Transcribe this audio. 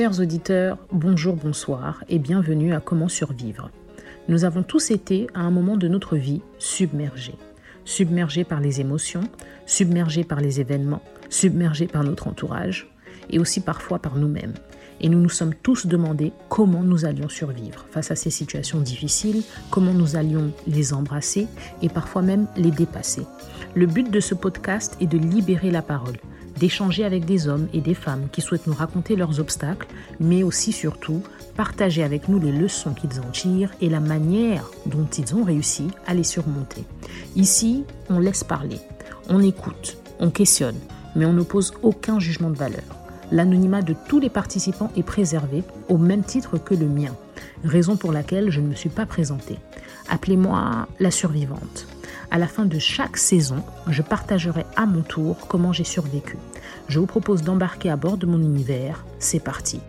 Chers auditeurs, bonjour, bonsoir et bienvenue à Comment survivre. Nous avons tous été à un moment de notre vie submergés. Submergés par les émotions, submergés par les événements, submergés par notre entourage et aussi parfois par nous-mêmes. Et nous nous sommes tous demandé comment nous allions survivre face à ces situations difficiles, comment nous allions les embrasser et parfois même les dépasser. Le but de ce podcast est de libérer la parole, d'échanger avec des hommes et des femmes qui souhaitent nous raconter leurs obstacles, mais aussi surtout partager avec nous les leçons qu'ils en tirent et la manière dont ils ont réussi à les surmonter. Ici, on laisse parler, on écoute, on questionne, mais on n'oppose aucun jugement de valeur. L'anonymat de tous les participants est préservé au même titre que le mien, raison pour laquelle je ne me suis pas présentée. Appelez-moi la survivante. À la fin de chaque saison, je partagerai à mon tour comment j'ai survécu. Je vous propose d'embarquer à bord de mon univers. C'est parti.